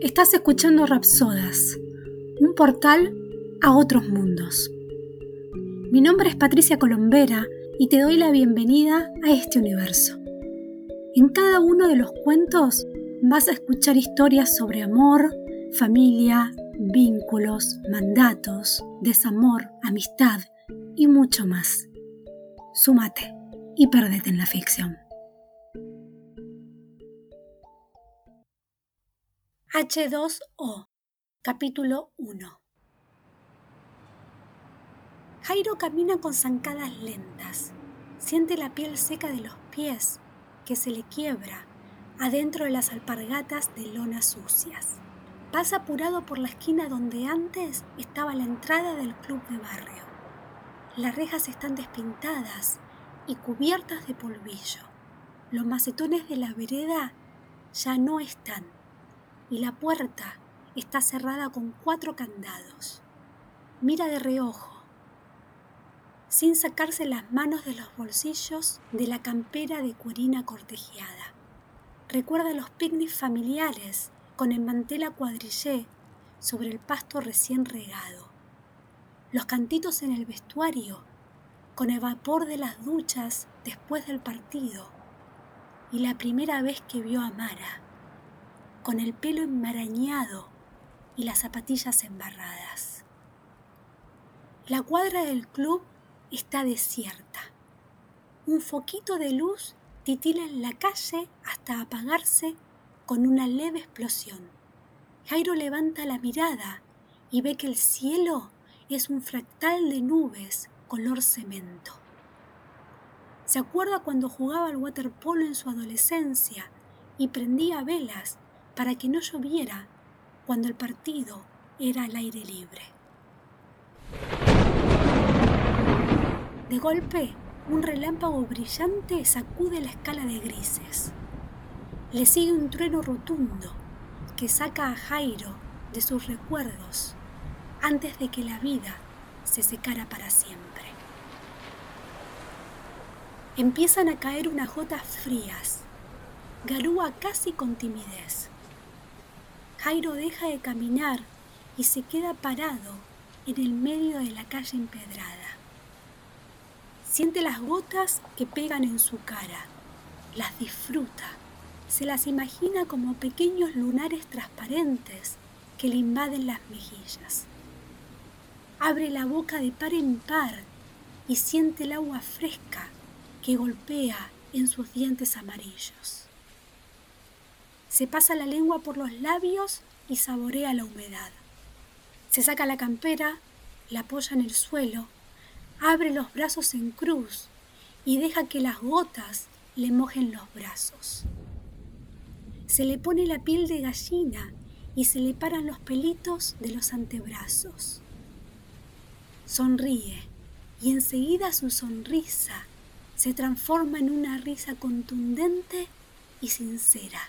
Estás escuchando Rapsodas, un portal a otros mundos. Mi nombre es Patricia Colombera y te doy la bienvenida a este universo. En cada uno de los cuentos vas a escuchar historias sobre amor, familia, vínculos, mandatos, desamor, amistad y mucho más. Súmate y perdete en la ficción. H2O, capítulo 1. Jairo camina con zancadas lentas. Siente la piel seca de los pies que se le quiebra adentro de las alpargatas de lona sucias. Pasa apurado por la esquina donde antes estaba la entrada del club de barrio. Las rejas están despintadas y cubiertas de polvillo. Los macetones de la vereda ya no están y la puerta está cerrada con cuatro candados. Mira de reojo, sin sacarse las manos de los bolsillos de la campera de cuerina cortejeada. Recuerda los picnics familiares con el mantel a cuadrillé sobre el pasto recién regado. Los cantitos en el vestuario con el vapor de las duchas después del partido. Y la primera vez que vio a Mara con el pelo enmarañado y las zapatillas embarradas. La cuadra del club está desierta. Un foquito de luz titila en la calle hasta apagarse con una leve explosión. Jairo levanta la mirada y ve que el cielo es un fractal de nubes color cemento. Se acuerda cuando jugaba al waterpolo en su adolescencia y prendía velas para que no lloviera cuando el partido era al aire libre. De golpe, un relámpago brillante sacude la escala de grises. Le sigue un trueno rotundo que saca a Jairo de sus recuerdos antes de que la vida se secara para siempre. Empiezan a caer unas gotas frías, garúa casi con timidez. Jairo deja de caminar y se queda parado en el medio de la calle empedrada. Siente las gotas que pegan en su cara, las disfruta, se las imagina como pequeños lunares transparentes que le invaden las mejillas. Abre la boca de par en par y siente el agua fresca que golpea en sus dientes amarillos. Se pasa la lengua por los labios y saborea la humedad. Se saca la campera, la apoya en el suelo, abre los brazos en cruz y deja que las gotas le mojen los brazos. Se le pone la piel de gallina y se le paran los pelitos de los antebrazos. Sonríe y enseguida su sonrisa se transforma en una risa contundente y sincera.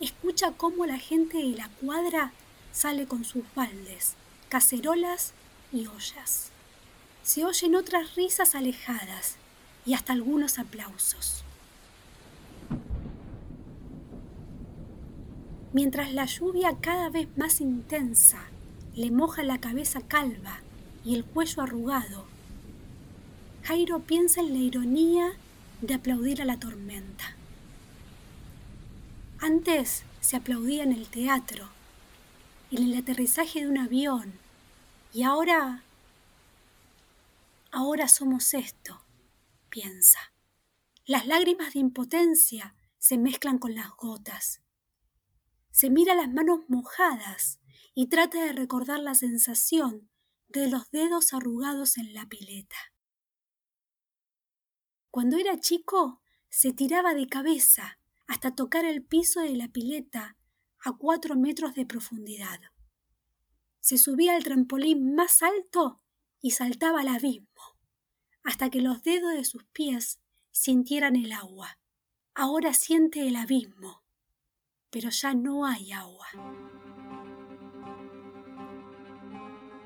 Escucha cómo la gente de la cuadra sale con sus baldes, cacerolas y ollas. Se oyen otras risas alejadas y hasta algunos aplausos. Mientras la lluvia cada vez más intensa le moja la cabeza calva y el cuello arrugado, Jairo piensa en la ironía de aplaudir a la tormenta. Antes se aplaudía en el teatro, en el aterrizaje de un avión, y ahora... Ahora somos esto, piensa. Las lágrimas de impotencia se mezclan con las gotas. Se mira las manos mojadas y trata de recordar la sensación de los dedos arrugados en la pileta. Cuando era chico, se tiraba de cabeza hasta tocar el piso de la pileta a cuatro metros de profundidad. Se subía al trampolín más alto y saltaba al abismo, hasta que los dedos de sus pies sintieran el agua. Ahora siente el abismo, pero ya no hay agua.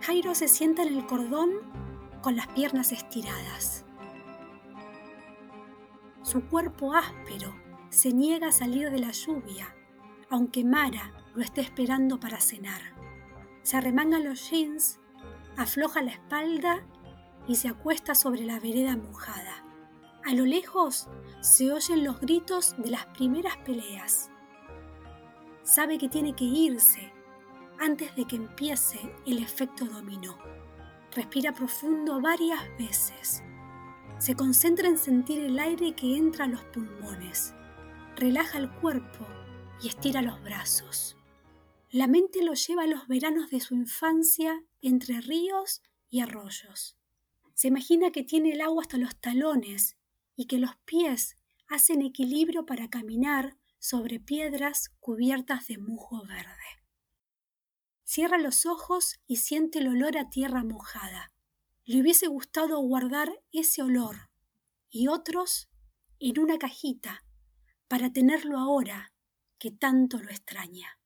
Jairo se sienta en el cordón con las piernas estiradas. Su cuerpo áspero se niega a salir de la lluvia aunque Mara lo esté esperando para cenar. Se arremanga los jeans, afloja la espalda y se acuesta sobre la vereda mojada. A lo lejos se oyen los gritos de las primeras peleas. Sabe que tiene que irse antes de que empiece el efecto dominó. Respira profundo varias veces. Se concentra en sentir el aire que entra a los pulmones. Relaja el cuerpo y estira los brazos. La mente lo lleva a los veranos de su infancia entre ríos y arroyos. Se imagina que tiene el agua hasta los talones y que los pies hacen equilibrio para caminar sobre piedras cubiertas de musgo verde. Cierra los ojos y siente el olor a tierra mojada. Le hubiese gustado guardar ese olor y otros en una cajita para tenerlo ahora que tanto lo extraña.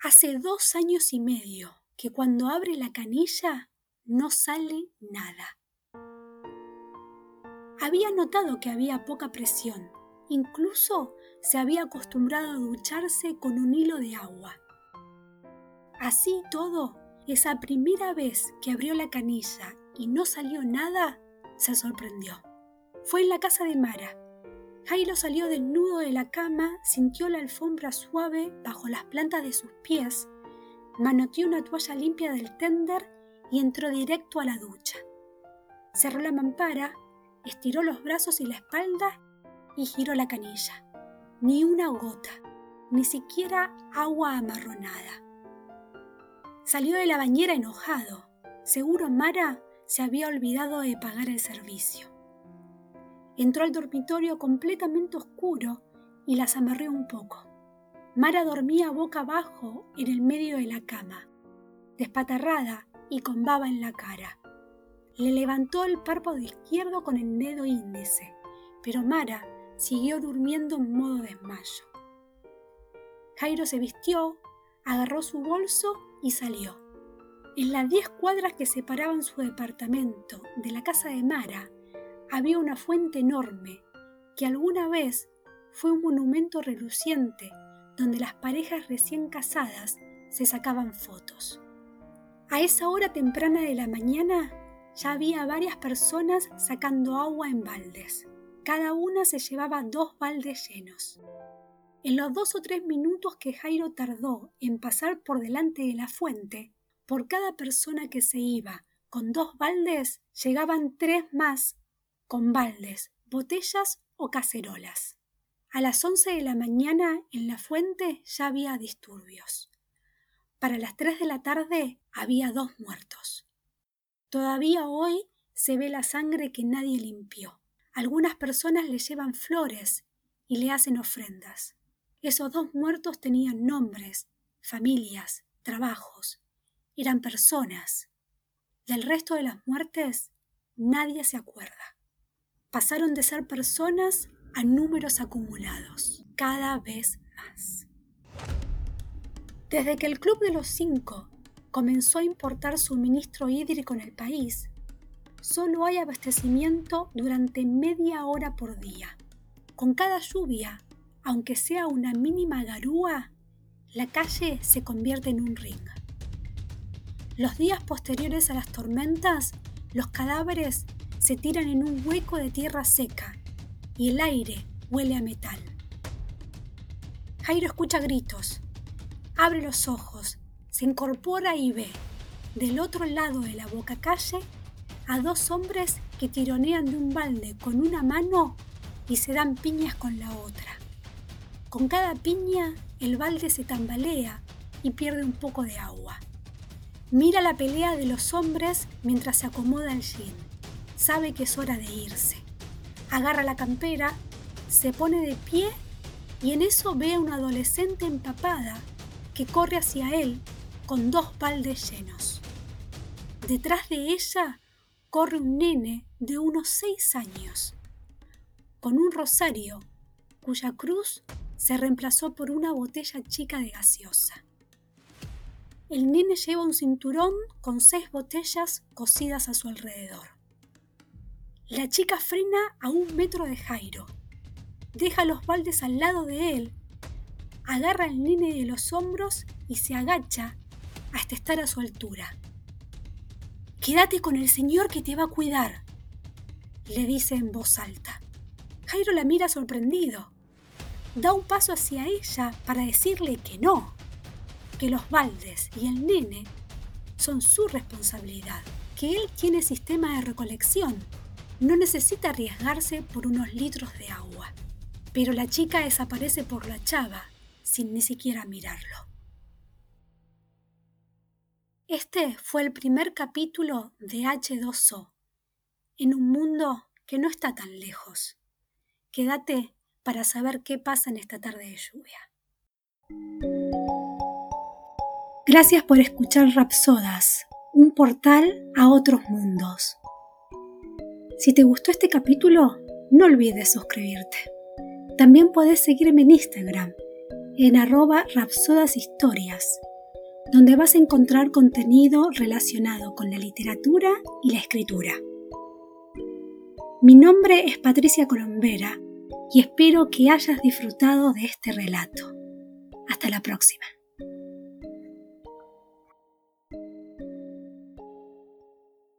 Hace dos años y medio que cuando abre la canilla no sale nada. Había notado que había poca presión, incluso se había acostumbrado a ducharse con un hilo de agua. Así todo, esa primera vez que abrió la canilla y no salió nada, se sorprendió. Fue en la casa de Mara, Jairo salió del nudo de la cama, sintió la alfombra suave bajo las plantas de sus pies, manoteó una toalla limpia del tender y entró directo a la ducha. Cerró la mampara, estiró los brazos y la espalda y giró la canilla. Ni una gota, ni siquiera agua amarronada. Salió de la bañera enojado. Seguro Mara se había olvidado de pagar el servicio. Entró al dormitorio completamente oscuro y las amarré un poco. Mara dormía boca abajo en el medio de la cama, despatarrada y con baba en la cara. Le levantó el párpado izquierdo con el dedo índice, pero Mara siguió durmiendo en modo desmayo. Jairo se vistió, agarró su bolso y salió. En las diez cuadras que separaban su departamento de la casa de Mara, había una fuente enorme que alguna vez fue un monumento reluciente donde las parejas recién casadas se sacaban fotos. A esa hora temprana de la mañana ya había varias personas sacando agua en baldes. Cada una se llevaba dos baldes llenos. En los dos o tres minutos que Jairo tardó en pasar por delante de la fuente, por cada persona que se iba con dos baldes, llegaban tres más con baldes, botellas o cacerolas. A las once de la mañana en la fuente ya había disturbios. Para las tres de la tarde había dos muertos. Todavía hoy se ve la sangre que nadie limpió. Algunas personas le llevan flores y le hacen ofrendas. Esos dos muertos tenían nombres, familias, trabajos. Eran personas. Del resto de las muertes nadie se acuerda pasaron de ser personas a números acumulados, cada vez más. Desde que el Club de los Cinco comenzó a importar suministro hídrico en el país, solo hay abastecimiento durante media hora por día. Con cada lluvia, aunque sea una mínima garúa, la calle se convierte en un ring. Los días posteriores a las tormentas, los cadáveres se tiran en un hueco de tierra seca y el aire huele a metal. Jairo escucha gritos, abre los ojos, se incorpora y ve, del otro lado de la boca calle, a dos hombres que tironean de un balde con una mano y se dan piñas con la otra. Con cada piña el balde se tambalea y pierde un poco de agua. Mira la pelea de los hombres mientras se acomoda el jean sabe que es hora de irse. Agarra la campera, se pone de pie y en eso ve a una adolescente empapada que corre hacia él con dos baldes llenos. Detrás de ella corre un nene de unos seis años, con un rosario cuya cruz se reemplazó por una botella chica de gaseosa. El nene lleva un cinturón con seis botellas cosidas a su alrededor. La chica frena a un metro de Jairo. Deja los baldes al lado de él, agarra al nene de los hombros y se agacha hasta estar a su altura. Quédate con el Señor que te va a cuidar, le dice en voz alta. Jairo la mira sorprendido. Da un paso hacia ella para decirle que no, que los baldes y el nene son su responsabilidad, que él tiene sistema de recolección, no necesita arriesgarse por unos litros de agua. Pero la chica desaparece por la chava sin ni siquiera mirarlo. Este fue el primer capítulo de H2O, en un mundo que no está tan lejos. Quédate para saber qué pasa en esta tarde de lluvia. Gracias por escuchar Rapsodas, un portal a otros mundos. Si te gustó este capítulo, no olvides suscribirte. También puedes seguirme en Instagram, en arroba rapsodashistorias, donde vas a encontrar contenido relacionado con la literatura y la escritura. Mi nombre es Patricia Colombera y espero que hayas disfrutado de este relato. Hasta la próxima.